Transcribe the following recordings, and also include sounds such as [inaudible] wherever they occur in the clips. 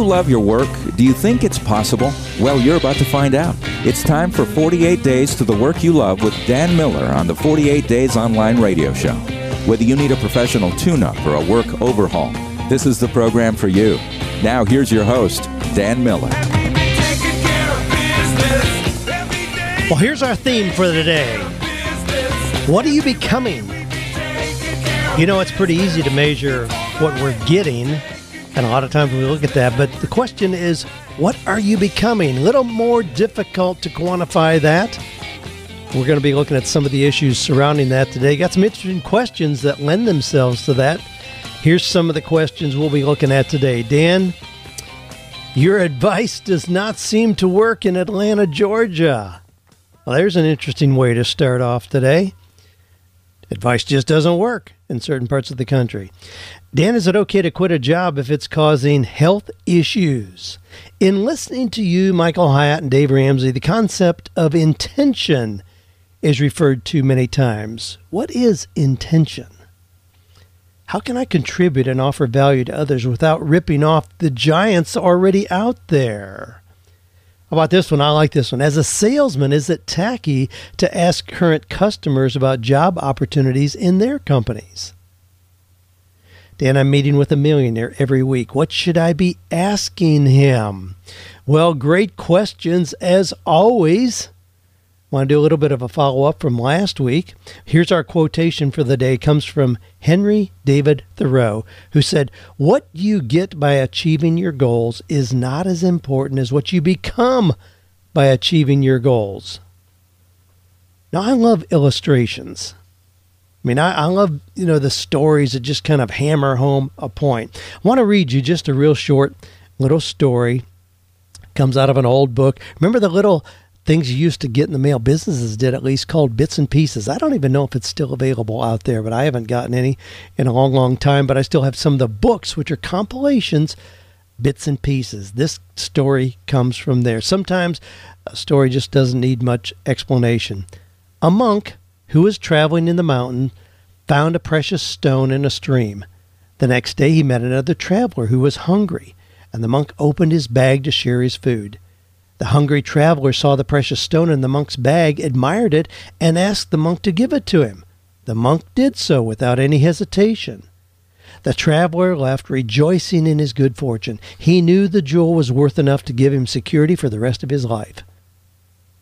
you love your work? Do you think it's possible? Well, you're about to find out. It's time for 48 Days to the Work You Love with Dan Miller on the 48 Days Online Radio Show. Whether you need a professional tune up or a work overhaul, this is the program for you. Now, here's your host, Dan Miller. Well, here's our theme for the day What are you becoming? You know, it's pretty easy to measure what we're getting and a lot of times we look at that. But the question is, what are you becoming? A little more difficult to quantify that. We're going to be looking at some of the issues surrounding that today. Got some interesting questions that lend themselves to that. Here's some of the questions we'll be looking at today. Dan, your advice does not seem to work in Atlanta, Georgia. Well, there's an interesting way to start off today. Advice just doesn't work in certain parts of the country. Dan, is it okay to quit a job if it's causing health issues? In listening to you, Michael Hyatt, and Dave Ramsey, the concept of intention is referred to many times. What is intention? How can I contribute and offer value to others without ripping off the giants already out there? About this one? I like this one. As a salesman, is it tacky to ask current customers about job opportunities in their companies? Dan, I'm meeting with a millionaire every week. What should I be asking him? Well, great questions as always. Want to do a little bit of a follow up from last week. Here's our quotation for the day. It comes from Henry David Thoreau, who said, What you get by achieving your goals is not as important as what you become by achieving your goals. Now, I love illustrations. I mean, I, I love, you know, the stories that just kind of hammer home a point. I want to read you just a real short little story. Comes out of an old book. Remember the little things you used to get in the mail? Businesses did at least called bits and pieces. I don't even know if it's still available out there, but I haven't gotten any in a long, long time. But I still have some of the books, which are compilations, bits and pieces. This story comes from there. Sometimes a story just doesn't need much explanation. A monk who was traveling in the mountain, found a precious stone in a stream. The next day he met another traveler who was hungry, and the monk opened his bag to share his food. The hungry traveler saw the precious stone in the monk's bag, admired it, and asked the monk to give it to him. The monk did so without any hesitation. The traveler left rejoicing in his good fortune. He knew the jewel was worth enough to give him security for the rest of his life.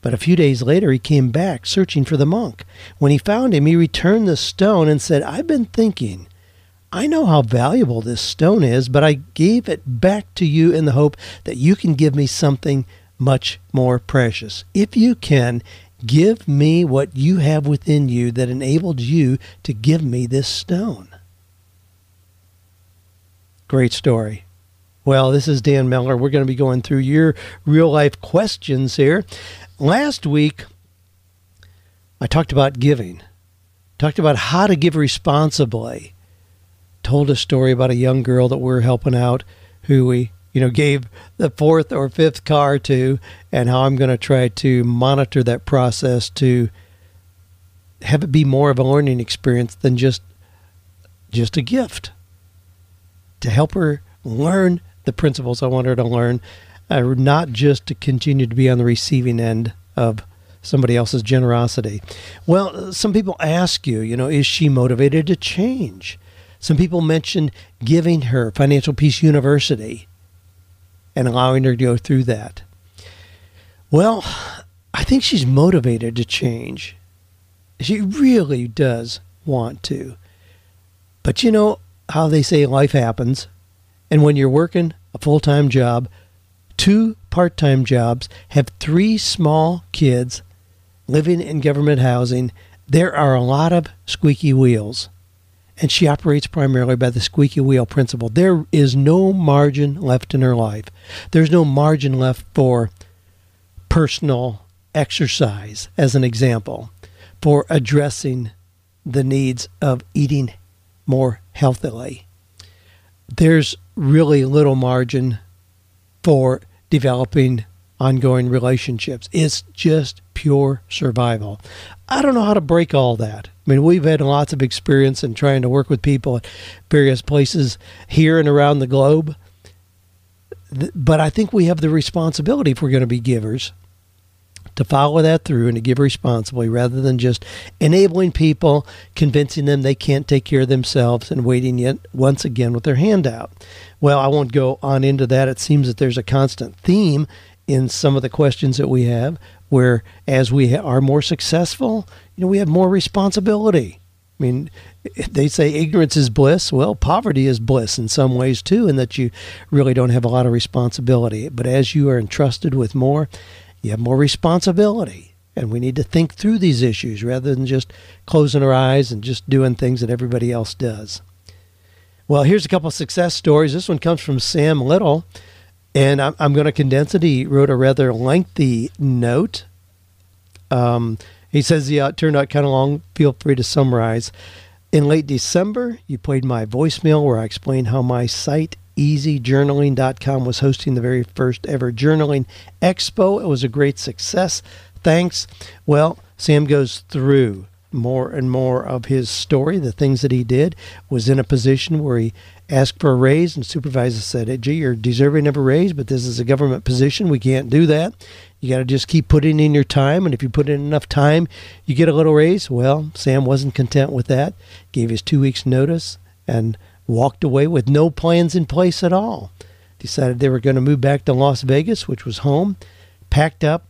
But a few days later, he came back searching for the monk. When he found him, he returned the stone and said, I've been thinking. I know how valuable this stone is, but I gave it back to you in the hope that you can give me something much more precious. If you can, give me what you have within you that enabled you to give me this stone. Great story. Well, this is Dan Miller. We're going to be going through your real life questions here. Last week, I talked about giving, talked about how to give responsibly. Told a story about a young girl that we're helping out who we, you know, gave the fourth or fifth car to, and how I'm going to try to monitor that process to have it be more of a learning experience than just just a gift to help her learn the principles I want her to learn uh, not just to continue to be on the receiving end of somebody else's generosity. Well, some people ask you, you know, is she motivated to change? Some people mention giving her Financial Peace University and allowing her to go through that. Well, I think she's motivated to change. She really does want to. But you know how they say life happens. And when you're working a full time job, two part time jobs, have three small kids living in government housing, there are a lot of squeaky wheels. And she operates primarily by the squeaky wheel principle. There is no margin left in her life. There's no margin left for personal exercise, as an example, for addressing the needs of eating more healthily. There's really little margin for developing ongoing relationships. It's just pure survival. I don't know how to break all that. I mean, we've had lots of experience in trying to work with people at various places here and around the globe. but I think we have the responsibility if we're going to be givers to follow that through and to give responsibly rather than just enabling people, convincing them they can't take care of themselves and waiting yet once again with their hand out. Well, I won't go on into that. It seems that there's a constant theme in some of the questions that we have where as we are more successful, you know, we have more responsibility. I mean, they say ignorance is bliss. Well, poverty is bliss in some ways too, in that you really don't have a lot of responsibility. But as you are entrusted with more, you have more responsibility. And we need to think through these issues rather than just closing our eyes and just doing things that everybody else does. Well, here's a couple success stories. This one comes from Sam Little, and I'm, I'm going to condense it. He wrote a rather lengthy note. Um, he says, Yeah, it turned out kind of long. Feel free to summarize. In late December, you played my voicemail where I explained how my site easyjournaling.com was hosting the very first ever journaling expo. It was a great success. Thanks. Well, Sam goes through more and more of his story, the things that he did, was in a position where he asked for a raise, and supervisor said, hey, gee, you're deserving of a raise, but this is a government position. We can't do that. You got to just keep putting in your time, and if you put in enough time, you get a little raise. Well, Sam wasn't content with that, gave his two weeks' notice, and walked away with no plans in place at all. Decided they were going to move back to Las Vegas, which was home, packed up.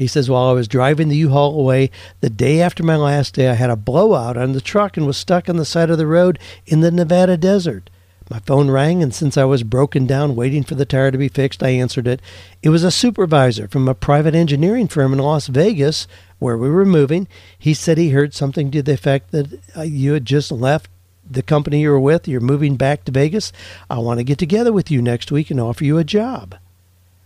He says, while I was driving the U Haul away, the day after my last day, I had a blowout on the truck and was stuck on the side of the road in the Nevada desert. My phone rang, and since I was broken down waiting for the tire to be fixed, I answered it. It was a supervisor from a private engineering firm in Las Vegas where we were moving. He said he heard something to the effect that uh, you had just left the company you were with, you're moving back to Vegas. I want to get together with you next week and offer you a job.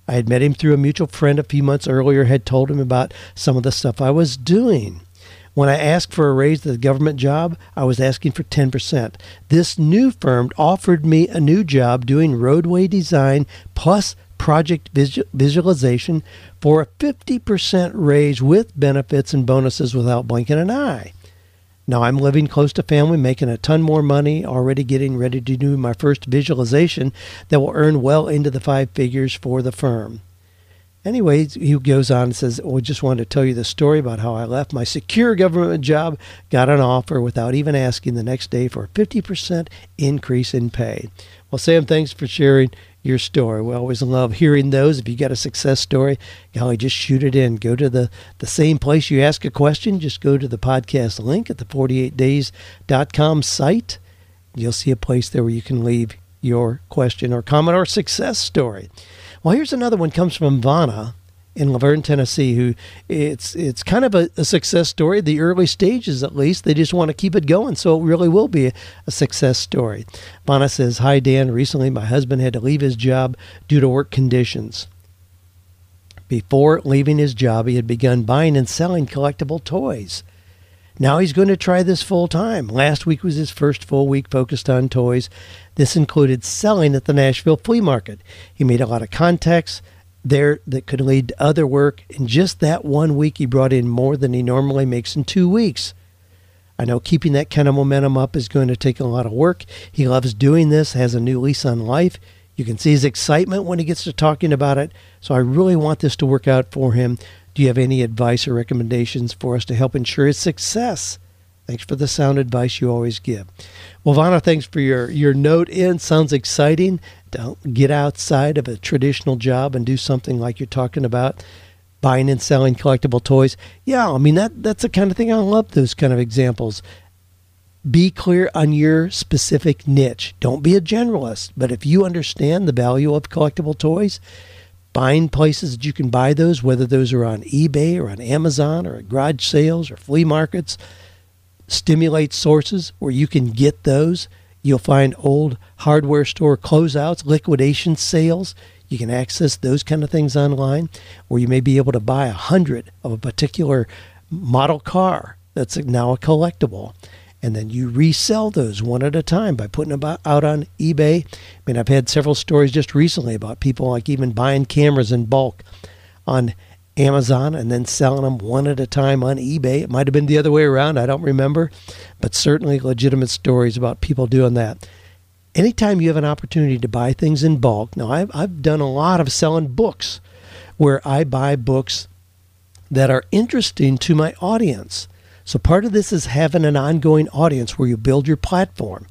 I had met him through a mutual friend a few months earlier, had told him about some of the stuff I was doing. When I asked for a raise at the government job, I was asking for 10%. This new firm offered me a new job doing roadway design plus project visualization for a 50% raise with benefits and bonuses without blinking an eye. Now I'm living close to family, making a ton more money, already getting ready to do my first visualization that will earn well into the five figures for the firm. Anyways, he goes on and says, oh, "We just wanted to tell you the story about how I left my secure government job, got an offer without even asking the next day for a 50% increase in pay. Well, Sam, thanks for sharing your story. We always love hearing those. If you got a success story, golly, just shoot it in. Go to the, the same place you ask a question. Just go to the podcast link at the 48days.com site. You'll see a place there where you can leave your question or comment or success story. Well, here's another one comes from Vana in La Vergne, Tennessee, who it's it's kind of a, a, success story. The early stages, at least, they just want to keep it going, so it really will be a, a success story. Vana says, "Hi Dan. Recently, my husband had to leave his job due to work conditions. Before leaving his job, he had begun buying and selling collectible toys." Now he's going to try this full time. Last week was his first full week focused on toys. This included selling at the Nashville flea market. He made a lot of contacts, there that could lead to other work. In just that one week, he brought in more than he normally makes in two weeks. I know keeping that kind of momentum up is going to take a lot of work. He loves doing this, has a new lease on life. You can see his excitement when he gets to talking about it. So I really want this to work out for him. Do you have any advice or recommendations for us to help ensure his success? Thanks for the sound advice you always give. Well, Vana, thanks for your, your note in. Sounds exciting. Don't get outside of a traditional job and do something like you're talking about, buying and selling collectible toys. Yeah, I mean that that's the kind of thing I love those kind of examples. Be clear on your specific niche. Don't be a generalist, but if you understand the value of collectible toys, find places that you can buy those, whether those are on eBay or on Amazon or at garage sales or flea markets stimulate sources where you can get those. You'll find old hardware store closeouts, liquidation sales. You can access those kind of things online, or you may be able to buy a hundred of a particular model car that's now a collectible. And then you resell those one at a time by putting them out on eBay. I mean, I've had several stories just recently about people like even buying cameras in bulk on Amazon and then selling them one at a time on eBay. It might have been the other way around. I don't remember, but certainly legitimate stories about people doing that. anytime you have an opportunity to buy things in bulk, now I've, I've done a lot of selling books where I buy books that are interesting to my audience. So part of this is having an ongoing audience where you build your platform.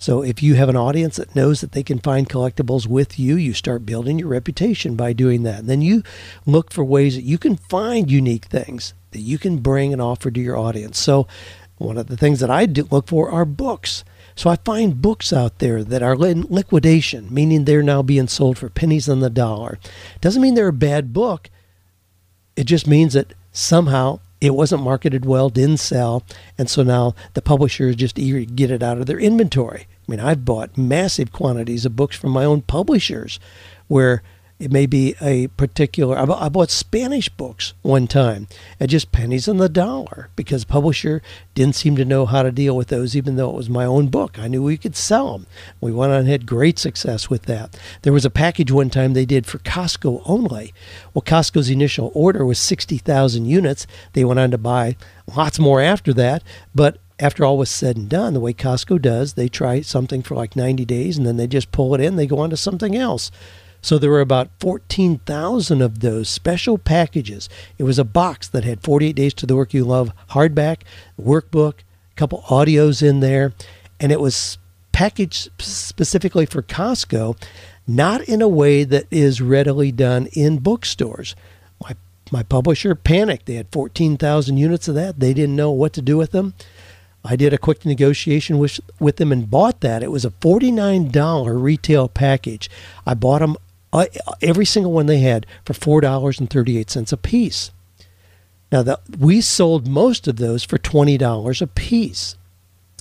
So if you have an audience that knows that they can find collectibles with you, you start building your reputation by doing that. And then you look for ways that you can find unique things that you can bring and offer to your audience. So one of the things that I look for are books. So I find books out there that are in liquidation, meaning they're now being sold for pennies on the dollar. Doesn't mean they're a bad book. It just means that somehow it wasn't marketed well, didn't sell, and so now the publisher is just eager to get it out of their inventory. I mean, I've bought massive quantities of books from my own publishers where it may be a particular. I bought Spanish books one time at just pennies on the dollar because publisher didn't seem to know how to deal with those, even though it was my own book. I knew we could sell them. We went on and had great success with that. There was a package one time they did for Costco only. Well, Costco's initial order was 60,000 units. They went on to buy lots more after that, but after all was said and done, the way Costco does, they try something for like 90 days and then they just pull it in, they go on to something else. So there were about 14,000 of those special packages. It was a box that had 48 Days to the Work You Love hardback, workbook, a couple audios in there, and it was packaged specifically for Costco, not in a way that is readily done in bookstores. My, my publisher panicked. They had 14,000 units of that. They didn't know what to do with them. I did a quick negotiation with, with them and bought that. It was a $49 retail package. I bought them every single one they had for four dollars and thirty eight cents a piece. Now that we sold most of those for twenty dollars a piece.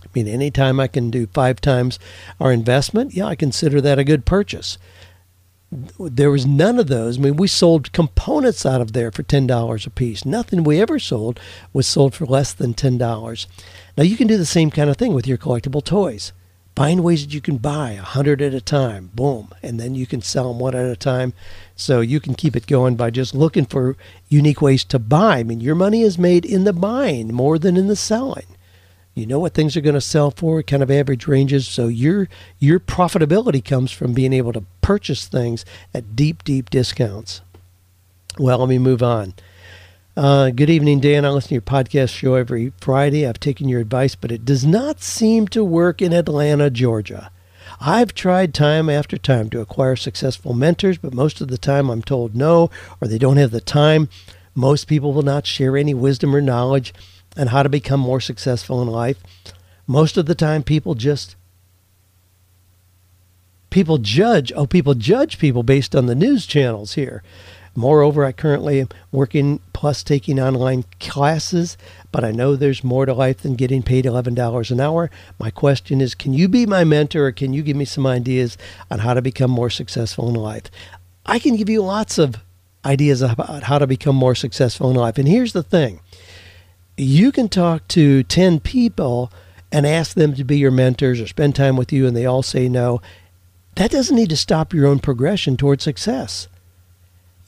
I mean, anytime I can do five times our investment, yeah, I consider that a good purchase. There was none of those. I mean, we sold components out of there for ten dollars a piece. Nothing we ever sold was sold for less than ten dollars. Now you can do the same kind of thing with your collectible toys. Find ways that you can buy a hundred at a time, boom, and then you can sell them one at a time. So you can keep it going by just looking for unique ways to buy. I mean, your money is made in the buying more than in the selling. You know what things are going to sell for, kind of average ranges. So your your profitability comes from being able to purchase things at deep, deep discounts. Well, let me move on. Uh, good evening, Dan. I listen to your podcast show every Friday. I've taken your advice, but it does not seem to work in Atlanta, Georgia. I've tried time after time to acquire successful mentors, but most of the time I'm told no, or they don't have the time. Most people will not share any wisdom or knowledge on how to become more successful in life. Most of the time, people just people judge. Oh, people judge people based on the news channels here. Moreover, I currently am working plus taking online classes, but I know there's more to life than getting paid $11 an hour. My question is can you be my mentor or can you give me some ideas on how to become more successful in life? I can give you lots of ideas about how to become more successful in life. And here's the thing you can talk to 10 people and ask them to be your mentors or spend time with you, and they all say no. That doesn't need to stop your own progression toward success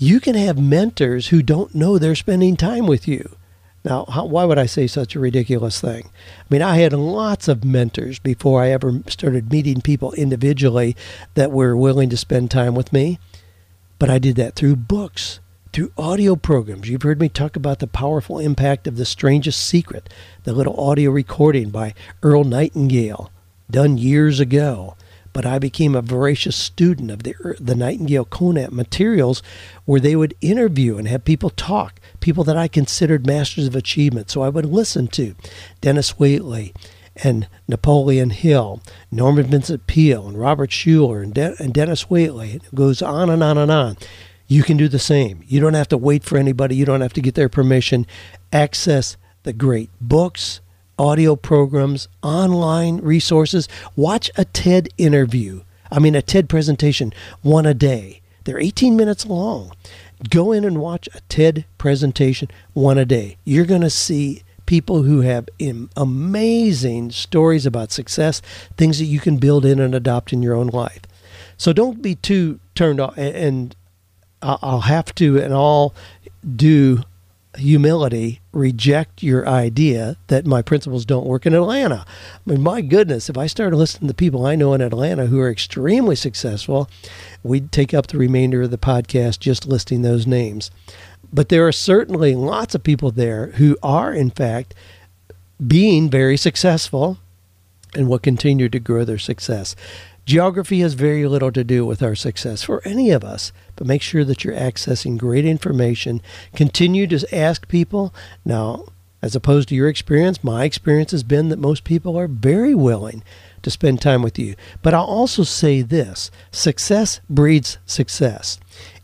you can have mentors who don't know they're spending time with you. Now, how, why would I say such a ridiculous thing? I mean, I had lots of mentors before I ever started meeting people individually that were willing to spend time with me. But I did that through books, through audio programs. You've heard me talk about the powerful impact of The Strangest Secret, the little audio recording by Earl Nightingale, done years ago but I became a voracious student of the, the Nightingale Conant materials where they would interview and have people talk, people that I considered masters of achievement. So I would listen to Dennis Waitley and Napoleon Hill, Norman Vincent Peale, and Robert Schuller, and, De- and Dennis Waitley. It goes on and on and on. You can do the same. You don't have to wait for anybody, you don't have to get their permission. Access the great books, audio programs, online resources. Watch a TED interview. I mean, a TED presentation, one a day. They're 18 minutes long. Go in and watch a TED presentation, one a day. You're going to see people who have amazing stories about success, things that you can build in and adopt in your own life. So don't be too turned off. And I'll have to and I'll do humility reject your idea that my principles don't work in Atlanta. I mean, my goodness, if I started listening to people I know in Atlanta who are extremely successful, we'd take up the remainder of the podcast just listing those names. But there are certainly lots of people there who are, in fact, being very successful and will continue to grow their success. Geography has very little to do with our success for any of us, but make sure that you're accessing great information. Continue to ask people. Now, as opposed to your experience, my experience has been that most people are very willing to spend time with you. But I'll also say this success breeds success.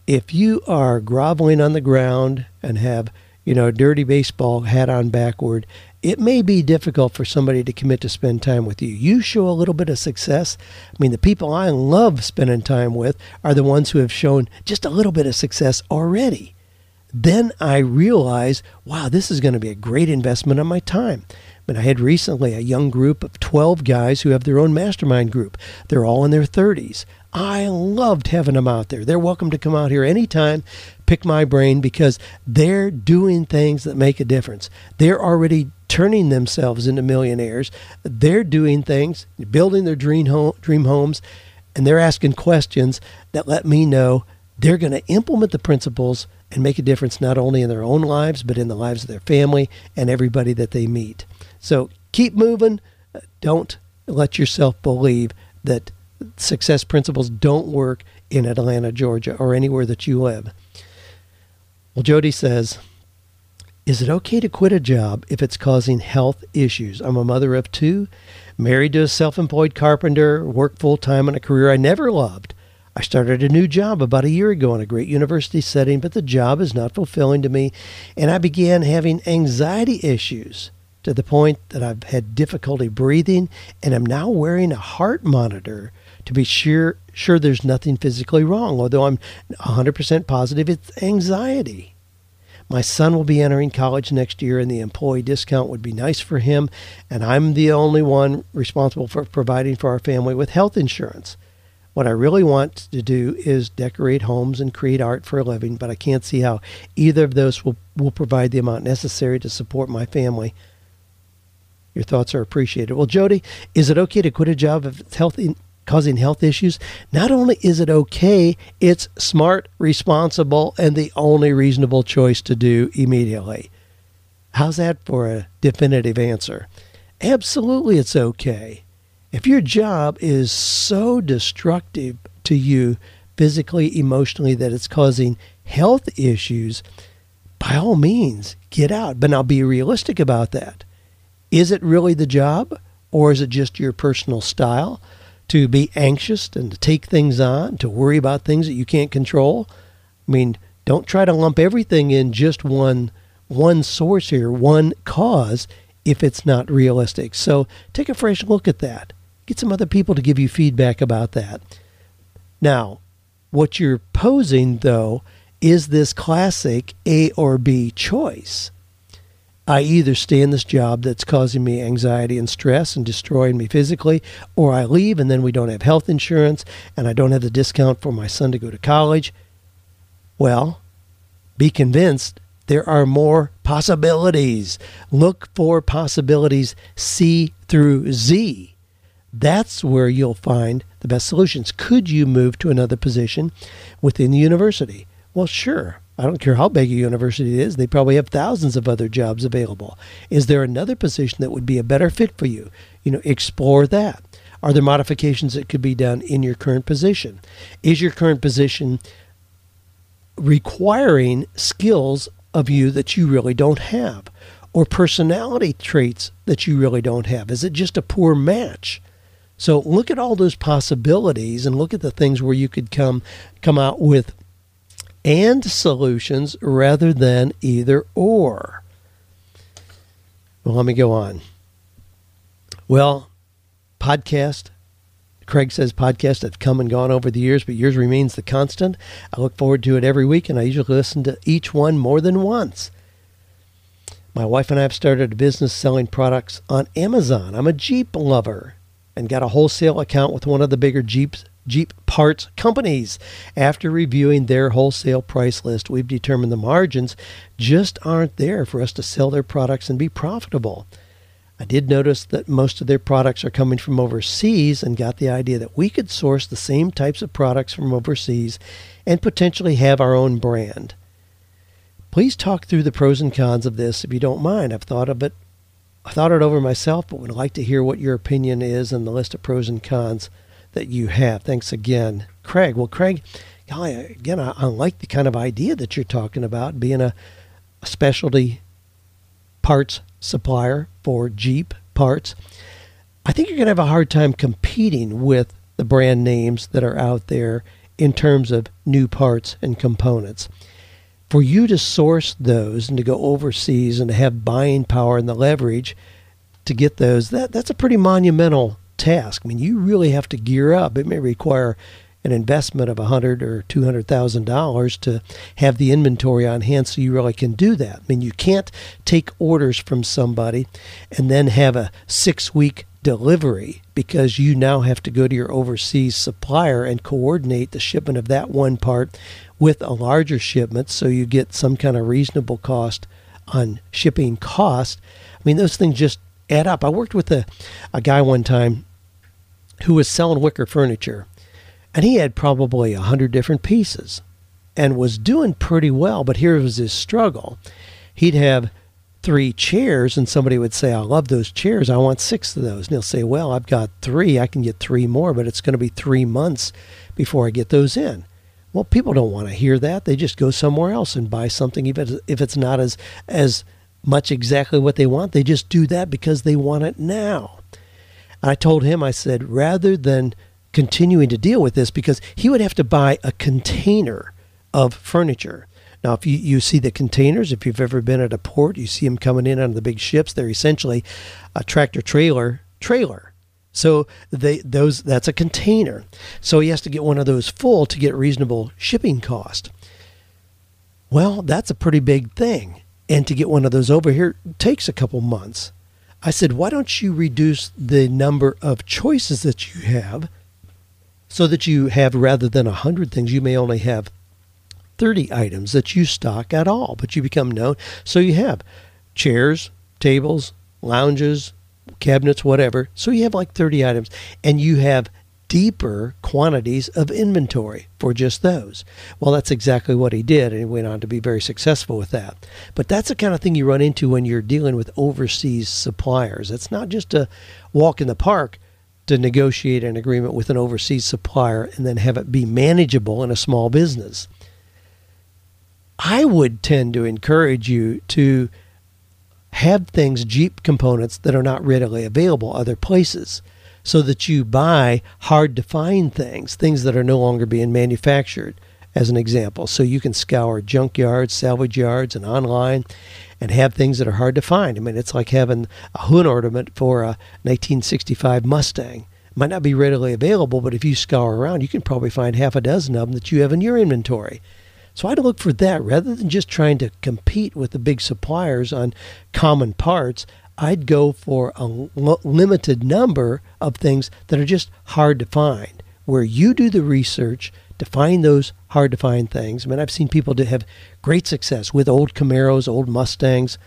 If you are groveling on the ground and have, you know, a dirty baseball hat on backward, it may be difficult for somebody to commit to spend time with you. You show a little bit of success. I mean, the people I love spending time with are the ones who have shown just a little bit of success already. Then I realize, wow, this is going to be a great investment of my time. But I had recently a young group of 12 guys who have their own mastermind group. They're all in their 30s. I loved having them out there. They're welcome to come out here anytime, pick my brain because they're doing things that make a difference. They're already turning themselves into millionaires. They're doing things, building their dream home, dream homes, and they're asking questions that let me know they're going to implement the principles and make a difference not only in their own lives but in the lives of their family and everybody that they meet. So keep moving. Don't let yourself believe that success principles don't work in Atlanta, Georgia, or anywhere that you live. Well, Jody says, Is it okay to quit a job if it's causing health issues? I'm a mother of two, married to a self employed carpenter, work full time in a career I never loved. I started a new job about a year ago in a great university setting, but the job is not fulfilling to me, and I began having anxiety issues to the point that I've had difficulty breathing and I'm now wearing a heart monitor to be sure sure there's nothing physically wrong, although I'm 100% positive it's anxiety. My son will be entering college next year, and the employee discount would be nice for him, and I'm the only one responsible for providing for our family with health insurance. What I really want to do is decorate homes and create art for a living, but I can't see how either of those will, will provide the amount necessary to support my family. Your thoughts are appreciated. Well, Jody, is it okay to quit a job if it's health in, causing health issues? Not only is it okay, it's smart, responsible, and the only reasonable choice to do immediately. How's that for a definitive answer? Absolutely, it's okay. If your job is so destructive to you physically, emotionally, that it's causing health issues, by all means, get out. But now be realistic about that. Is it really the job, or is it just your personal style to be anxious and to take things on, to worry about things that you can't control? I mean, don't try to lump everything in just one one source here, one cause if it's not realistic. So take a fresh look at that. Get some other people to give you feedback about that. Now, what you're posing though is this classic A or B choice. I either stay in this job that's causing me anxiety and stress and destroying me physically, or I leave and then we don't have health insurance and I don't have the discount for my son to go to college. Well, be convinced there are more possibilities. Look for possibilities C through Z. That's where you'll find the best solutions. Could you move to another position within the university? Well, sure. I don't care how big a university it is, they probably have thousands of other jobs available. Is there another position that would be a better fit for you? You know, explore that. Are there modifications that could be done in your current position? Is your current position requiring skills of you that you really don't have or personality traits that you really don't have? Is it just a poor match? So look at all those possibilities and look at the things where you could come come out with and solutions rather than either or. Well, let me go on. Well, podcast. Craig says podcasts have come and gone over the years, but yours remains the constant. I look forward to it every week, and I usually listen to each one more than once. My wife and I have started a business selling products on Amazon. I'm a Jeep lover and got a wholesale account with one of the bigger Jeep Jeep parts companies. After reviewing their wholesale price list, we've determined the margins just aren't there for us to sell their products and be profitable. I did notice that most of their products are coming from overseas and got the idea that we could source the same types of products from overseas and potentially have our own brand. Please talk through the pros and cons of this if you don't mind. I've thought of it I thought it over myself, but would like to hear what your opinion is and the list of pros and cons that you have. Thanks again, Craig. Well, Craig, again, I, I like the kind of idea that you're talking about, being a, a specialty parts supplier for Jeep parts. I think you're going to have a hard time competing with the brand names that are out there in terms of new parts and components for you to source those and to go overseas and to have buying power and the leverage to get those, that, that's a pretty monumental task. I mean, you really have to gear up. It may require an investment of a hundred or two hundred thousand dollars to have the inventory on hand so you really can do that. I mean you can't take orders from somebody and then have a six week delivery because you now have to go to your overseas supplier and coordinate the shipment of that one part with a larger shipment so you get some kind of reasonable cost on shipping cost. I mean, those things just add up. I worked with a, a guy one time who was selling wicker furniture, and he had probably a hundred different pieces and was doing pretty well. But here was his struggle. He'd have three chairs, and somebody would say, I love those chairs. I want six of those. And he'll say, Well, I've got three. I can get three more, but it's going to be three months before I get those in. Well, people don't want to hear that. They just go somewhere else and buy something, even if it's not as as much exactly what they want. They just do that because they want it now. I told him, I said, rather than continuing to deal with this, because he would have to buy a container of furniture. Now, if you, you see the containers, if you've ever been at a port, you see them coming in on the big ships. They're essentially a tractor trailer trailer. So they those that's a container. So he has to get one of those full to get reasonable shipping cost. Well, that's a pretty big thing. And to get one of those over here takes a couple months. I said, why don't you reduce the number of choices that you have so that you have rather than 100 things, you may only have 30 items that you stock at all, but you become known. So you have chairs, tables, lounges, cabinets, whatever. So you have like 30 items and you have deeper quantities of inventory for just those. Well, that's exactly what he did, and he went on to be very successful with that. But that's the kind of thing you run into when you're dealing with overseas suppliers. It's not just a walk in the park to negotiate an agreement with an overseas supplier and then have it be manageable in a small business. I would tend to encourage you to have things, Jeep components, that are not readily available other places so that you buy hard to find things, things that are no longer being manufactured, as an example. So you can scour junkyards, salvage yards, and online and have things that are hard to find. I mean, it's like having a hood ornament for a 1965 Mustang. It might not be readily available, but if you scour around, you can probably find half a dozen of them that you have in your inventory. So I'd look for that rather than just trying to compete with the big suppliers on common parts. I'd go for a limited number of things that are just hard to find, where you do the research to find those hard to find things. I mean, I've seen people have great success with old Camaros, old Mustangs,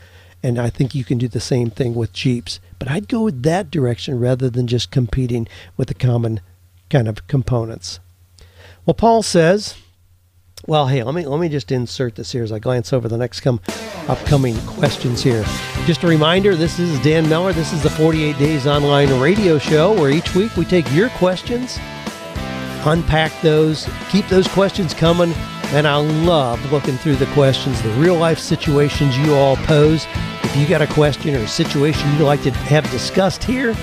and I think you can do the same thing with Jeeps. But I'd go that direction rather than just competing with the common kind of components. Well, Paul says well, hey, let me let me just insert this here as I glance over the next come upcoming questions here. Just a reminder, this is Dan Miller. This is the 48 Days Online Radio Show, where each week we take your questions, unpack those, keep those questions coming, and I love looking through the questions, the real life situations you all pose. If you got a question or a situation you'd like to have discussed here,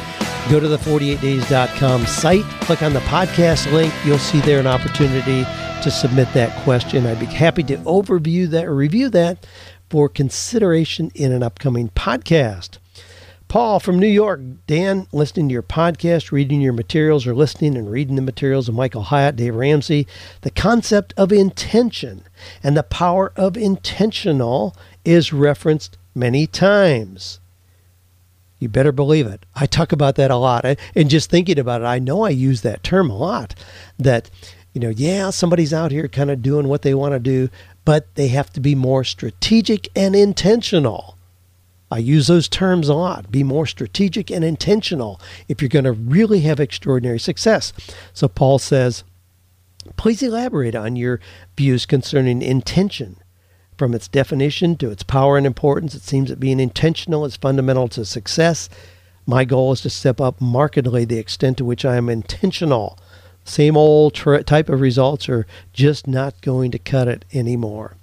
go to the 48days.com site, click on the podcast link. You'll see there an opportunity to submit that question. I'd be happy to overview that or review that for consideration in an upcoming podcast. Paul from New York, Dan, listening to your podcast, reading your materials, or listening and reading the materials of Michael Hyatt, Dave Ramsey, the concept of intention and the power of intentional is referenced many times. You better believe it. I talk about that a lot. And just thinking about it, I know I use that term a lot. That, you know, yeah, somebody's out here kind of doing what they want to do, but they have to be more strategic and intentional. I use those terms a lot. Be more strategic and intentional if you're going to really have extraordinary success. So Paul says, please elaborate on your views concerning intention. From its definition to its power and importance, it seems that being intentional is fundamental to success. My goal is to step up markedly the extent to which I am intentional. Same old type of results are just not going to cut it anymore.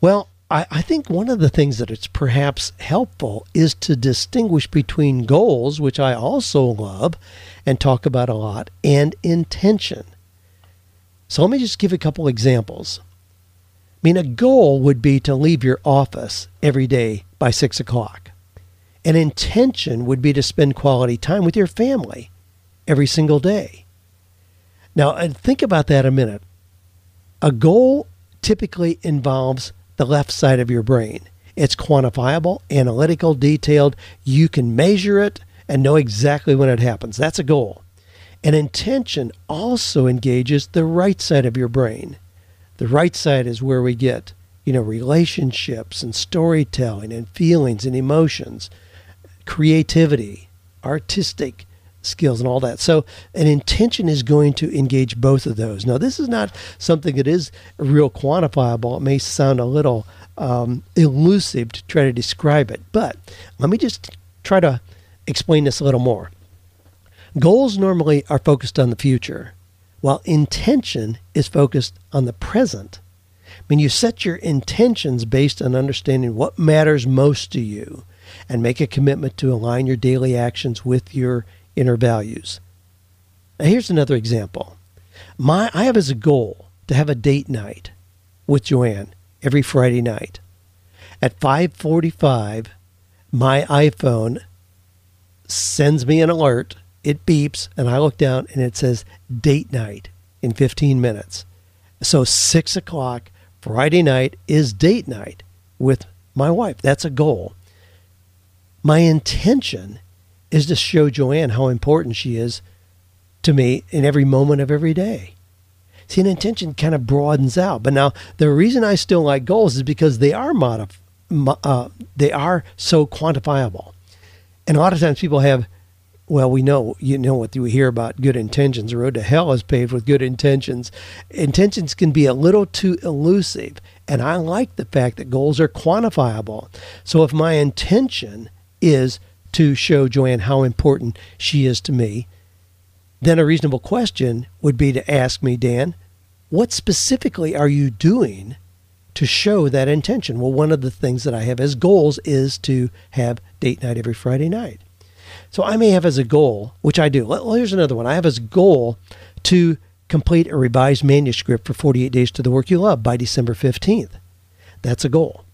Well, I, I think one of the things that it's perhaps helpful is to distinguish between goals, which I also love and talk about a lot, and intention. So let me just give a couple examples. I mean, a goal would be to leave your office every day by six o'clock. An intention would be to spend quality time with your family every single day. Now, uh, think about that a minute. A goal typically involves the left side of your brain. It's quantifiable, analytical, detailed. You can measure it and know exactly when it happens. That's a goal. An intention also engages the right side of your brain. The right side is where we get, you know, relationships and storytelling and feelings and emotions, creativity, artistic skills and all that. So an intention is going to engage both of those. Now, this is not something that is real quantifiable. It may sound a little um, elusive to try to describe it, but let me just try to explain this a little more. Goals normally are focused on the future while intention is focused on the present. I mean, you set your intentions based on understanding what matters most to you and make a commitment to align your daily actions with your inner values. Now, here's another example. My, I have as a goal to have a date night with Joanne every Friday night. At 5:45, my iPhone sends me an alert it beeps and I look down and it says date night in 15 minutes. So six o'clock Friday night is date night with my wife. That's a goal. My intention is to show Joanne how important she is to me in every moment of every day. See, an intention kind of broadens out. But now the reason I still like goals is because they are modif- uh, they are so quantifiable. And a lot of times people have well, we know, you know what we hear about good intentions. The road to hell is paved with good intentions. Intentions can be a little too elusive. And I like the fact that goals are quantifiable. So if my intention is to show Joanne how important she is to me, then a reasonable question would be to ask me, Dan, what specifically are you doing to show that intention? Well, one of the things that I have as goals is to have date night every Friday night. So I may have as a goal, which I do. Well, here's another one. I have as a goal to complete a revised manuscript for 48 Days to the Work You Love by December 15th. That's a goal.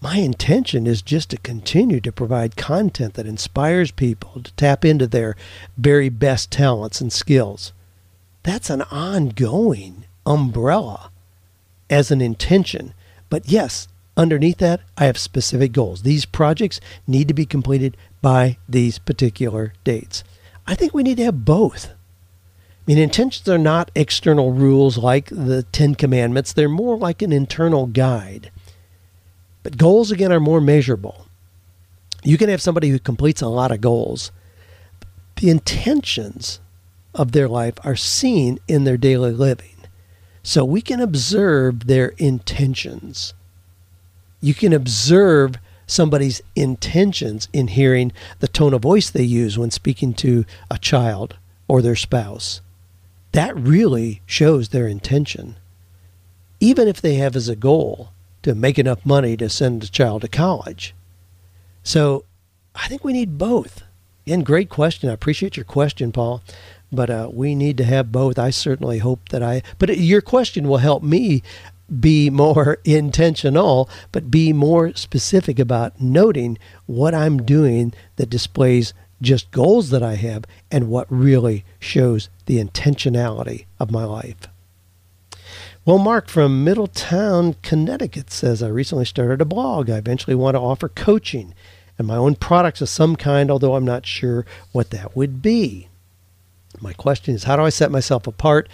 My intention is just to continue to provide content that inspires people to tap into their very best talents and skills. That's an ongoing umbrella as an intention. But yes, underneath that, I have specific goals. These projects need to be completed by these particular dates. I think we need to have both. I mean, intentions are not external rules like the Ten Commandments, they're more like an internal guide. But goals, again, are more measurable. You can have somebody who completes a lot of goals. The intentions of their life are seen in their daily living. So we can observe their intentions. You can observe somebody's intentions in hearing the tone of voice they use when speaking to a child or their spouse. That really shows their intention. Even if they have as a goal to make enough money to send a child to college. So I think we need both. And great question. I appreciate your question, Paul. But uh, we need to have both. I certainly hope that I. But your question will help me be more [laughs] intentional, but be more specific about noting what I'm doing that displays just goals that I have and what really shows the intentionality of my life. Well, Mark from Middletown, Connecticut says, I recently started a blog. I eventually want to offer coaching and my own products of some kind, although I'm not sure what that would be. My question is how do I set myself apart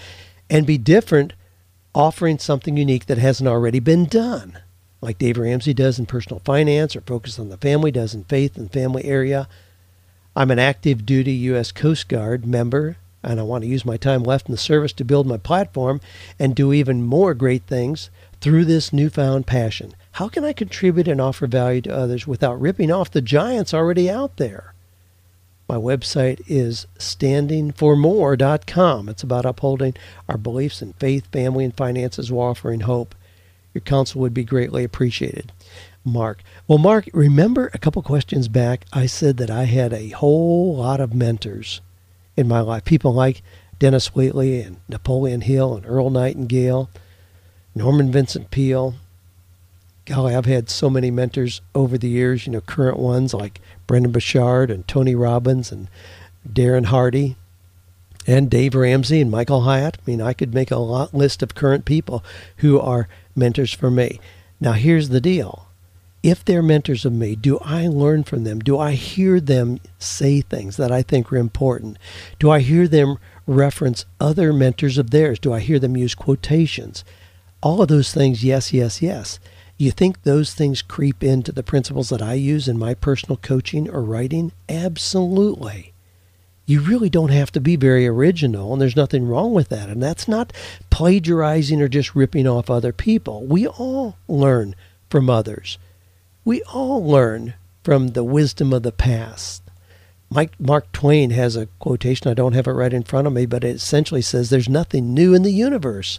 and be different, offering something unique that hasn't already been done? Like Dave Ramsey does in personal finance or Focus on the Family does in faith and family area. I'm an active duty U.S. Coast Guard member, and I want to use my time left in the service to build my platform and do even more great things through this newfound passion. How can I contribute and offer value to others without ripping off the giants already out there? My website is standingformore.com. It's about upholding our beliefs in faith, family, and finances while offering hope. Your counsel would be greatly appreciated. Mark. Well, Mark, remember a couple questions back, I said that I had a whole lot of mentors in my life. People like Denis Waitley and Napoleon Hill and Earl Nightingale, Norman Vincent Peale. Golly, I've had so many mentors over the years, you know, current ones like Brendon Burchard and Tony Robbins and Darren Hardy and Dave Ramsey and Michael Hyatt. I mean, I could make a lot list of current people who are mentors for me. Now, here's the deal. If they're mentors of me, do I learn from them? Do I hear them say things that I think are important? Do I hear them reference other mentors of theirs? Do I hear them use quotations? All of those things, yes, yes, yes. You think those things creep into the principles that I use in my personal coaching or writing? Absolutely. You really don't have to be very original, and there's nothing wrong with that. And that's not plagiarizing or just ripping off other people. We all learn from others. We all learn from the wisdom of the past. Mike, Mark Twain has a quotation, I don't have it right in front of me, but it essentially says, There's nothing new in the universe.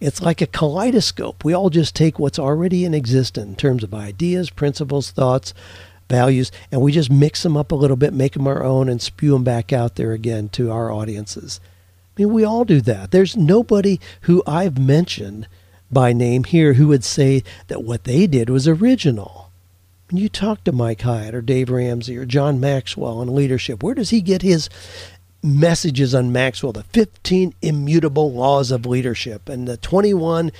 It's like a kaleidoscope. We all just take what's already in existence in terms of ideas, principles, thoughts, values, and we just mix them up a little bit, make them our own, and spew them back out there again to our audiences. I mean, we all do that. There's nobody who I've mentioned by name here who would say that what they did was original. When you talk to Mike Hyatt or Dave Ramsey or John Maxwell on leadership, where does he get his messages on Maxwell, the 15 immutable laws of leadership and the 21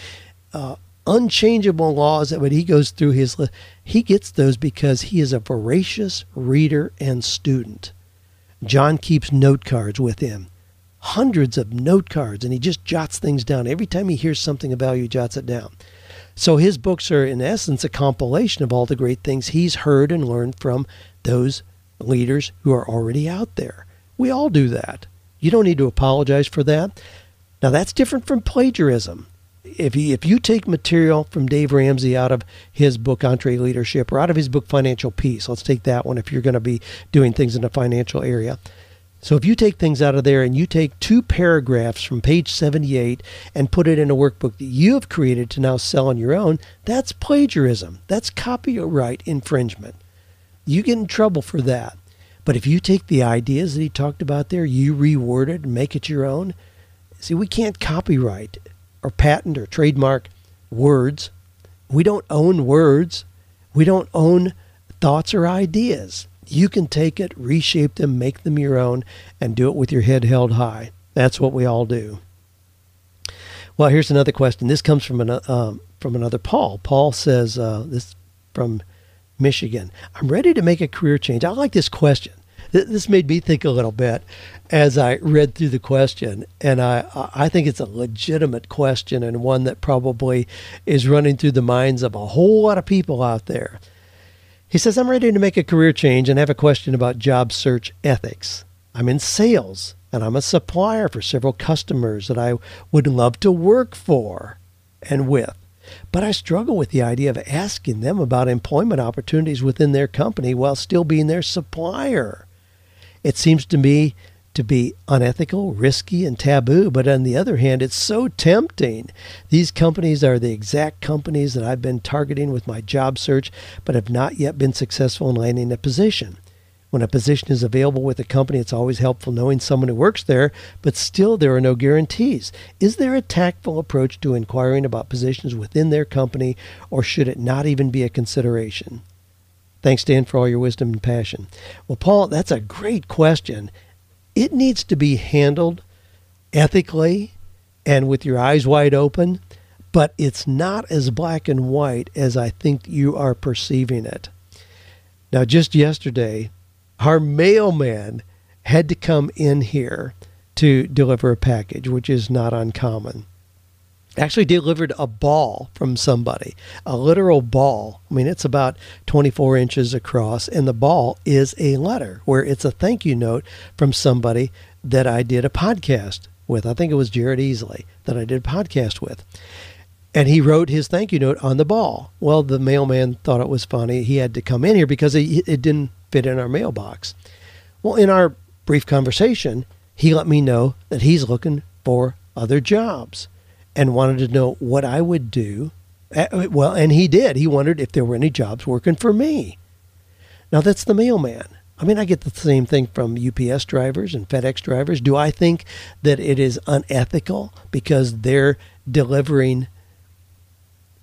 uh, unchangeable laws that when he goes through his list, he gets those because he is a voracious reader and student. John keeps note cards with him, hundreds of note cards, and he just jots things down. Every time he hears something of value, he jots it down. So his books are, in essence, a compilation of all the great things he's heard and learned from those leaders who are already out there. We all do that. You don't need to apologize for that. Now, that's different from plagiarism. If you, if you take material from Dave Ramsey out of his book EntreLeadership, or out of his book Financial Peace, let's take that one if you're going to be doing things in the financial area. So if you take things out of there and you take two paragraphs from page 78 and put it in a workbook that you have created to now sell on your own, that's plagiarism. That's copyright infringement. You get in trouble for that. But if you take the ideas that he talked about there, you reword it and make it your own. See, we can't copyright or patent or trademark words. We don't own words. We don't own thoughts or ideas. You can take it, reshape them, make them your own, and do it with your head held high. That's what we all do. Well, here's another question. This comes from an, um, from another Paul. Paul says uh, this from Michigan. I'm ready to make a career change. I like this question this made me think a little bit as I read through the question, and I I think it's a legitimate question and one that probably is running through the minds of a whole lot of people out there. He says, "I'm ready to make a career change and have a question about job search ethics. I'm in sales." And I'm a supplier for several customers that I would love to work for and with. But I struggle with the idea of asking them about employment opportunities within their company while still being their supplier. It seems to me to be unethical, risky, and taboo, but on the other hand, it's so tempting. These companies are the exact companies that I've been targeting with my job search, but have not yet been successful in landing a position. When a position is available with a company, it's always helpful knowing someone who works there, but still there are no guarantees. Is there a tactful approach to inquiring about positions within their company, or should it not even be a consideration? Thanks, Dan, for all your wisdom and passion. Well, Paul, that's a great question. It needs to be handled ethically and with your eyes wide open, but it's not as black and white as I think you are perceiving it. Now, just yesterday, our mailman had to come in here to deliver a package, which is not uncommon. Actually, delivered a ball from somebody, a literal ball. I mean, it's about 24 inches across, and the ball is a letter where it's a thank you note from somebody that I did a podcast with. I think it was Jared Easley that I did a podcast with. And he wrote his thank you note on the ball. Well, the mailman thought it was funny. He had to come in here because it, it didn't fit in our mailbox. Well, in our brief conversation, he let me know that he's looking for other jobs and wanted to know what I would do. Uh, well, and he did. He wondered if there were any jobs working for me. Now, that's the mailman. I mean, I get the same thing from UPS drivers and FedEx drivers. Do I think that it is unethical because they're delivering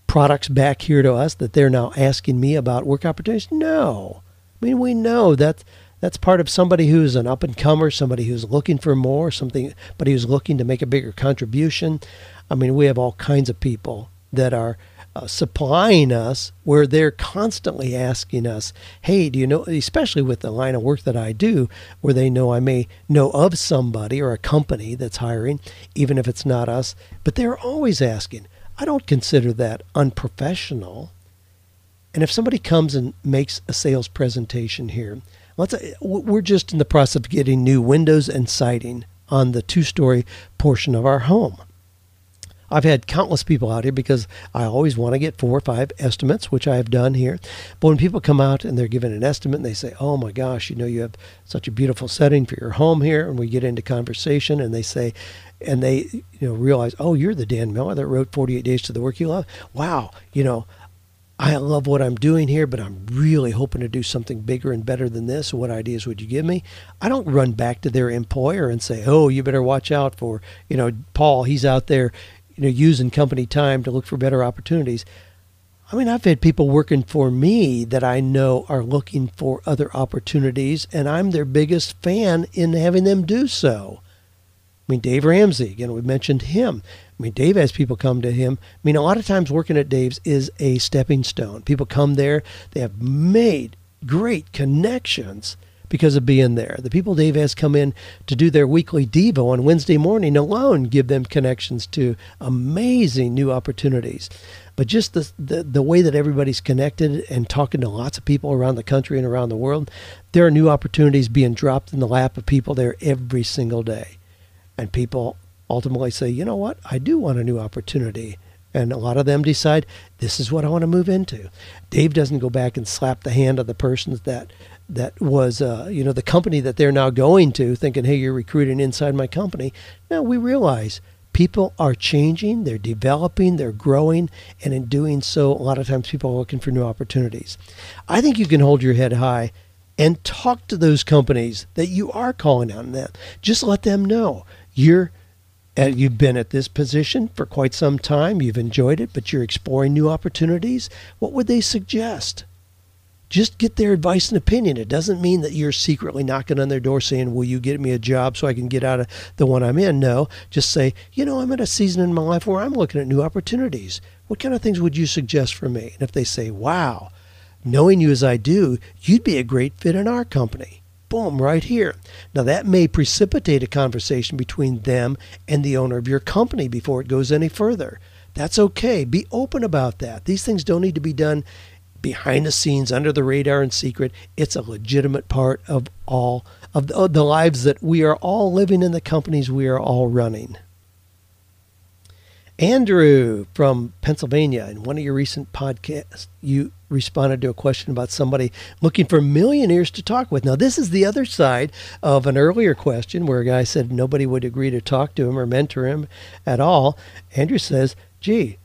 products back here to us that they're now asking me about work opportunities? No. I mean, we know that that's part of somebody who's an up and comer, somebody who's looking for more, something, but who's looking to make a bigger contribution. I mean, we have all kinds of people that are uh, supplying us where they're constantly asking us, hey, do you know, especially with the line of work that I do, where they know I may know of somebody or a company that's hiring, even if it's not us, but they're always asking. I don't consider that unprofessional. And if somebody comes and makes a sales presentation here, let's we're just in the process of getting new windows and siding on the two-story portion of our home. I've had countless people out here because I always want to get four or five estimates, which I have done here. But when people come out and they're given an estimate and they say, Oh my gosh, you know, you have such a beautiful setting for your home here, and we get into conversation and they say, and they, you know, realize, Oh, you're the Dan Miller that wrote 48 Days to the Work You Love. Wow, you know, I love what I'm doing here, but I'm really hoping to do something bigger and better than this. What ideas would you give me? I don't run back to their employer and say, "Oh, you better watch out for, you know, Paul, he's out there, you know, using company time to look for better opportunities. I mean, I've had people working for me that I know are looking for other opportunities, and I'm their biggest fan in having them do so. I mean, Dave Ramsey, again, we mentioned him. I mean, Dave has people come to him. I mean, a lot of times working at Dave's is a stepping stone. People come there, they have made great connections because of being there. The people Dave has come in to do their weekly Devo on Wednesday morning alone give them connections to amazing new opportunities. But just the, the, the way that everybody's connected and talking to lots of people around the country and around the world, there are new opportunities being dropped in the lap of people there every single day. And people ultimately say, you know what, I do want a new opportunity. And a lot of them decide, this is what I want to move into. Dave doesn't go back and slap the hand of the persons that that was uh, you know the company that they're now going to thinking hey you're recruiting inside my company. Now we realize people are changing they're developing they're growing and in doing so a lot of times people are looking for new opportunities. I think you can hold your head high and talk to those companies that you are calling on them. Just let them know you're uh, you've been at this position for quite some time you've enjoyed it but you're exploring new opportunities. What would they suggest just get their advice and opinion. It doesn't mean that you're secretly knocking on their door saying, Will you get me a job so I can get out of the one I'm in? No, just say, You know, I'm at a season in my life where I'm looking at new opportunities. What kind of things would you suggest for me? And if they say, Wow, knowing you as I do, you'd be a great fit in our company. Boom, right here. Now, that may precipitate a conversation between them and the owner of your company before it goes any further. That's okay. Be open about that. These things don't need to be done behind the scenes, under the radar, and secret. It's a legitimate part of all of the, the lives that we are all living in the companies we are all running. Andrew from Pennsylvania, in one of your recent podcasts, you responded to a question about somebody looking for millionaires to talk with. Now, this is the other side of an earlier question where a guy said nobody would agree to talk to him or mentor him at all. Andrew says, gee,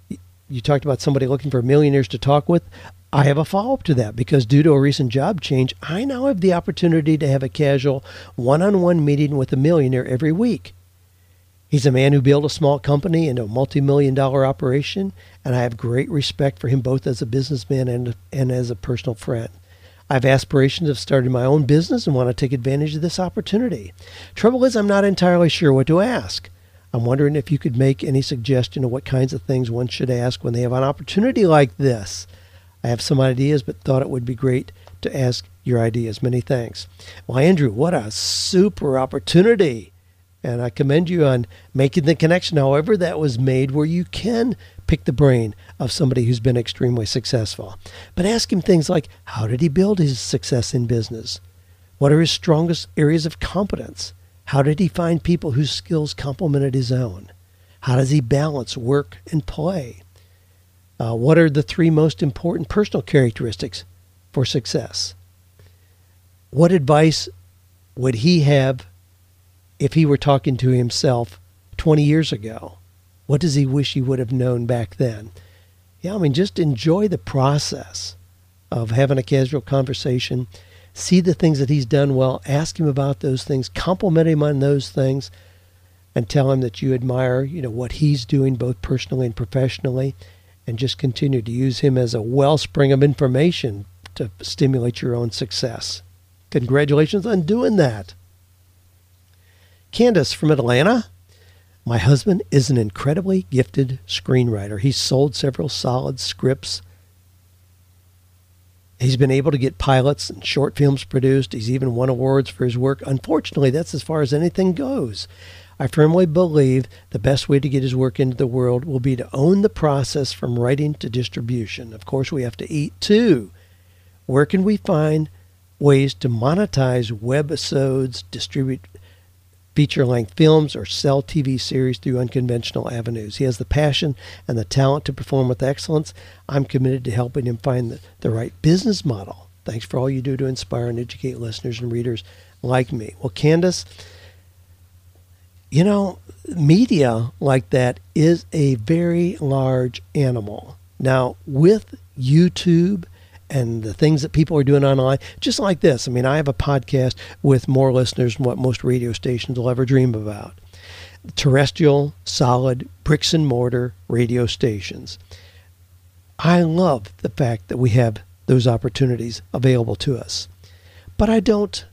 you talked about somebody looking for millionaires to talk with. I have a follow up to that because due to a recent job change, I now have the opportunity to have a casual one on one meeting with a millionaire every week. He's a man who built a small company into a multi million dollar operation, and I have great respect for him both as a businessman and, and as a personal friend. I have aspirations of starting my own business and want to take advantage of this opportunity. Trouble is, I'm not entirely sure what to ask. I'm wondering if you could make any suggestion of what kinds of things one should ask when they have an opportunity like this. I have some ideas, but thought it would be great to ask your ideas. Many thanks. Well, Andrew, what a super opportunity. And I commend you on making the connection, however, that was made, where you can pick the brain of somebody who's been extremely successful. But ask him things like how did he build his success in business? What are his strongest areas of competence? How did he find people whose skills complemented his own? How does he balance work and play? Uh, what are the three most important personal characteristics for success? What advice would he have if he were talking to himself 20 years ago? What does he wish he would have known back then? Yeah, I mean, just enjoy the process of having a casual conversation. See the things that he's done well. Ask him about those things. Compliment him on those things, and tell him that you admire, you know, what he's doing both personally and professionally, and just continue to use him as a wellspring of information to stimulate your own success. Congratulations on doing that. Candace from Atlanta. My husband is an incredibly gifted screenwriter. He's sold several solid scripts. He's been able to get pilots and short films produced. He's even won awards for his work. Unfortunately, that's as far as anything goes. I firmly believe the best way to get his work into the world will be to own the process from writing to distribution. Of course, we have to eat too. Where can we find ways to monetize webisodes, distribute feature length films, or sell TV series through unconventional avenues. He has the passion and the talent to perform with excellence. I'm committed to helping him find the, the right business model. Thanks for all you do to inspire and educate listeners and readers like me. Well, Candace, you know, media like that is a very large animal. Now, with YouTube and the things that people are doing online, just like this. I mean, I have a podcast with more listeners than what most radio stations will ever dream about. Terrestrial, solid, bricks and mortar radio stations. I love the fact that we have those opportunities available to us. But I don't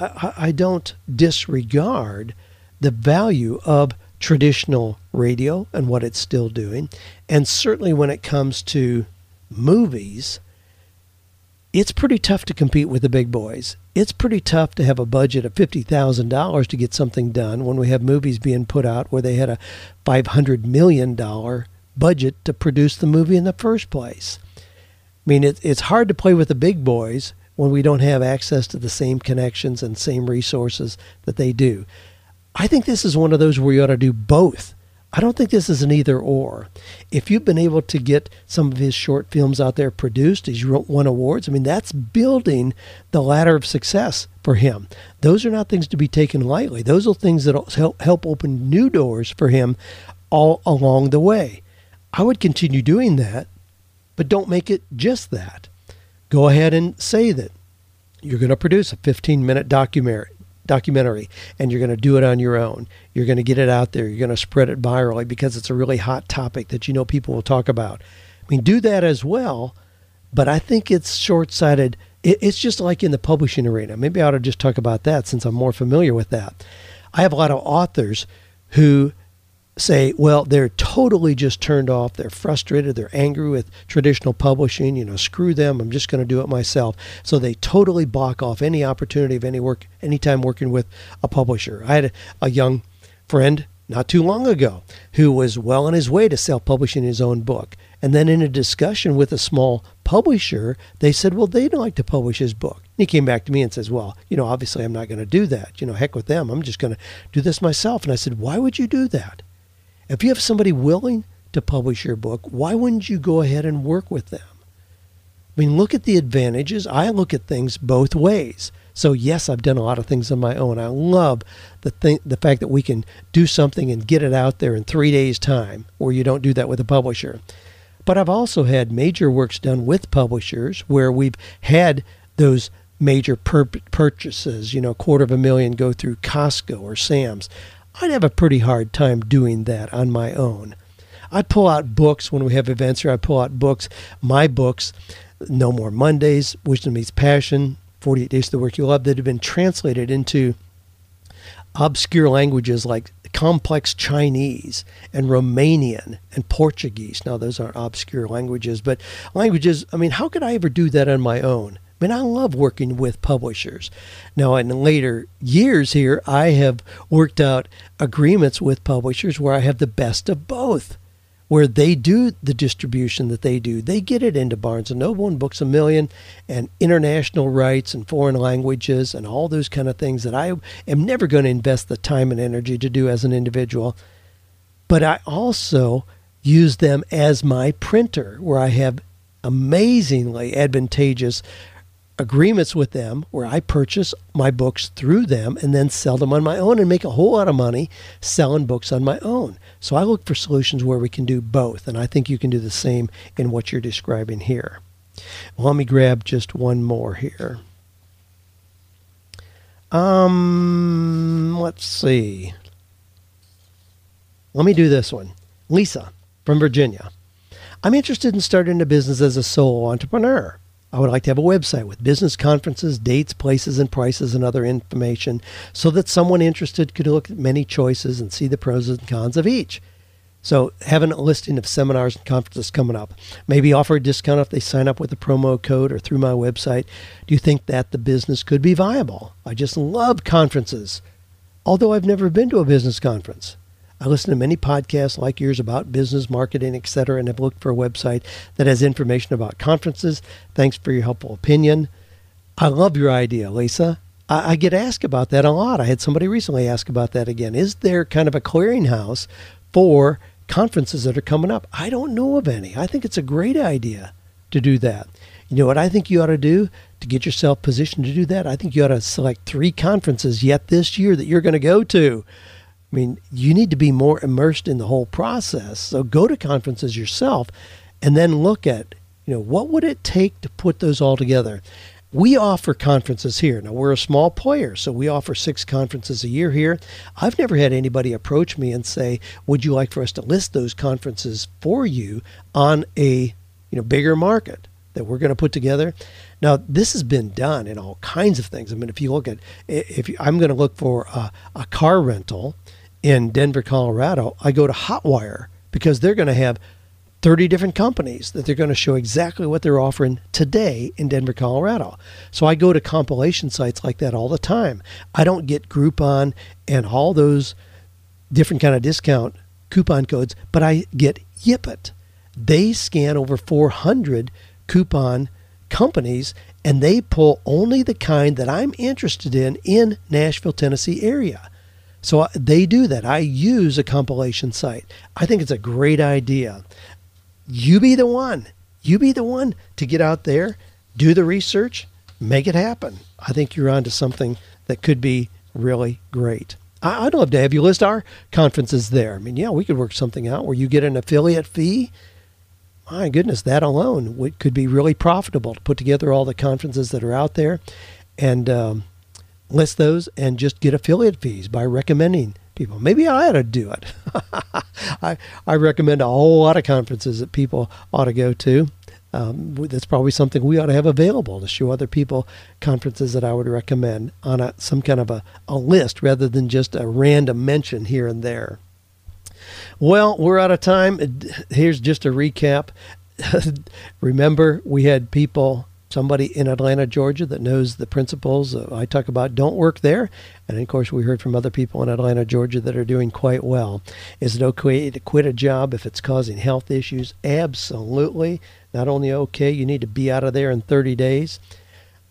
I don't disregard the value of traditional radio and what it's still doing. And certainly when it comes to movies, it's pretty tough to compete with the big boys. It's pretty tough to have a budget of $50,000 to get something done when we have movies being put out where they had a $500 million budget to produce the movie in the first place. I mean, it, it's hard to play with the big boys when we don't have access to the same connections and same resources that they do. I think this is one of those where you ought to do both. I don't think this is an either or. If you've been able to get some of his short films out there produced, he's won awards. I mean, that's building the ladder of success for him. Those are not things to be taken lightly. Those are things that help help open new doors for him all along the way. I would continue doing that, but don't make it just that. Go ahead and say that you're going to produce a 15 minute documentary documentary and you're going to do it on your own. You're going to get it out there. You're going to spread it virally because it's a really hot topic that you know people will talk about. I mean, do that as well, but I think it's short sighted. It's just like in the publishing arena. Maybe I ought to just talk about that since I'm more familiar with that. I have a lot of authors who say, well, they're totally just turned off. They're frustrated. They're angry with traditional publishing. You know, screw them. I'm just going to do it myself. So they totally block off any opportunity of any work, anytime working with a publisher. I had a, a young friend not too long ago who was well on his way to self publishing his own book. And then in a discussion with a small publisher, they said, well, they'd like to publish his book. And he came back to me and says, well, you know, obviously I'm not going to do that. You know, heck with them. I'm just going to do this myself. And I said, why would you do that? If you have somebody willing to publish your book, why wouldn't you go ahead and work with them? I mean, look at the advantages. I look at things both ways. So yes, I've done a lot of things on my own. I love the thing, the fact that we can do something and get it out there in three days' time, where you don't do that with a publisher. But I've also had major works done with publishers where we've had those major pur- purchases, you know, a quarter of a million go through Costco or Sam's. I'd have a pretty hard time doing that on my own. I'd pull out books when we have events here. I pull out books, my books, No More Mondays, Wisdom Meets Passion, 48 Days to the Work You Love, that have been translated into obscure languages like complex Chinese and Romanian and Portuguese. Now, those aren't obscure languages, but languages, I mean, how could I ever do that on my own? I mean, I love working with publishers. Now, in later years here, I have worked out agreements with publishers where I have the best of both, where they do the distribution that they do. They get it into Barnes and Noble and Books a Million and international rights and foreign languages and all those kind of things that I am never going to invest the time and energy to do as an individual. But I also use them as my printer, where I have amazingly advantageous agreements with them where I purchase my books through them and then sell them on my own and make a whole lot of money selling books on my own. So I look for solutions where we can do both, and I think you can do the same in what you're describing here. Well, let me grab just one more here. Um, let's see. Let me do this one. Lisa from Virginia. I'm interested in starting a business as a solo entrepreneur. I would like to have a website with business conferences, dates, places, and prices, and other information so that someone interested could look at many choices and see the pros and cons of each. So, having a listing of seminars and conferences coming up, maybe offer a discount if they sign up with a promo code or through my website. Do you think that the business could be viable? I just love conferences, although I've never been to a business conference. I listen to many podcasts like yours about business, marketing, etc., and have looked for a website that has information about conferences. Thanks for your helpful opinion. I love your idea, Lisa. I, I get asked about that a lot. I had somebody recently ask about that again. Is there kind of a clearinghouse for conferences that are coming up? I don't know of any. I think it's a great idea to do that. You know what I think you ought to do to get yourself positioned to do that? I think you ought to select three conferences yet this year that you're going to go to. I mean, you need to be more immersed in the whole process. So go to conferences yourself and then look at, you know, what would it take to put those all together? We offer conferences here. Now, we're a small player, so we offer six conferences a year here. I've never had anybody approach me and say, Would you like for us to list those conferences for you on a you know, bigger market that we're going to put together? Now, this has been done in all kinds of things. I mean, if you look at, if you, I'm going to look for a, a car rental in Denver, Colorado, I go to Hotwire because they're going to have 30 different companies that they're going to show exactly what they're offering today in Denver, Colorado. So I go to compilation sites like that all the time. I don't get Groupon and all those different kind of discount coupon codes, but I get Yipit. They scan over 400 coupon companies and they pull only the kind that I'm interested in in Nashville, Tennessee area. So they do that. I use a compilation site. I think it's a great idea. You be the one. You be the one to get out there, do the research, make it happen. I think you're onto something that could be really great. I'd love to have you list our conferences there. I mean, yeah, we could work something out where you get an affiliate fee. My goodness, that alone could be really profitable to put together all the conferences that are out there. And um, list those and just get affiliate fees by recommending people. Maybe I ought to do it. [laughs] I, I recommend a whole lot of conferences that people ought to go to. Um, that's probably something we ought to have available to show other people conferences that I would recommend on a, some kind of a, a list rather than just a random mention here and there. Well, we're out of time. Here's just a recap. [laughs] Remember, we had people somebody in Atlanta, Georgia that knows the principles. I talk about don't work there. And of course, we heard from other people in Atlanta, Georgia that are doing quite well. Is it okay to quit a job if it's causing health issues? Absolutely. Not only okay, you need to be out of there in 30 days.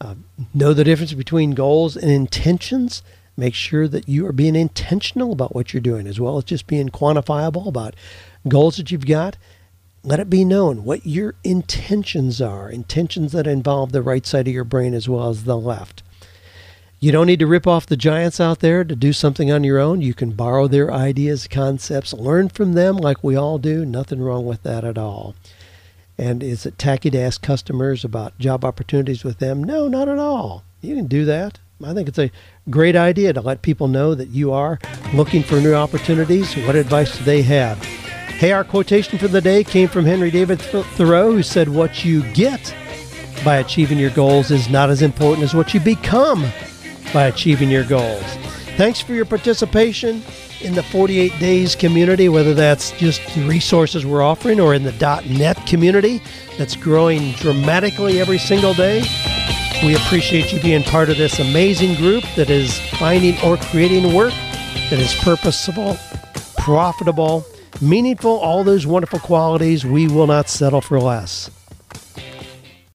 Uh, know the difference between goals and intentions. Make sure that you are being intentional about what you're doing as well as just being quantifiable about goals that you've got let it be known what your intentions are, intentions that involve the right side of your brain as well as the left. You don't need to rip off the giants out there to do something on your own. You can borrow their ideas, concepts, learn from them like we all do. Nothing wrong with that at all. And is it tacky to ask customers about job opportunities with them? No, not at all. You can do that. I think it's a great idea to let people know that you are looking for new opportunities. What advice do they have? Hey, our quotation for the day came from Henry David Thoreau, who said, What you get by achieving your goals is not as important as what you become by achieving your goals. Thanks for your participation in the 48 Days community, whether that's just the resources we're offering or in the .net community that's growing dramatically every single day. We appreciate you being part of this amazing group that is finding or creating work that is purposeful, profitable, meaningful, all those wonderful qualities. We will not settle for less.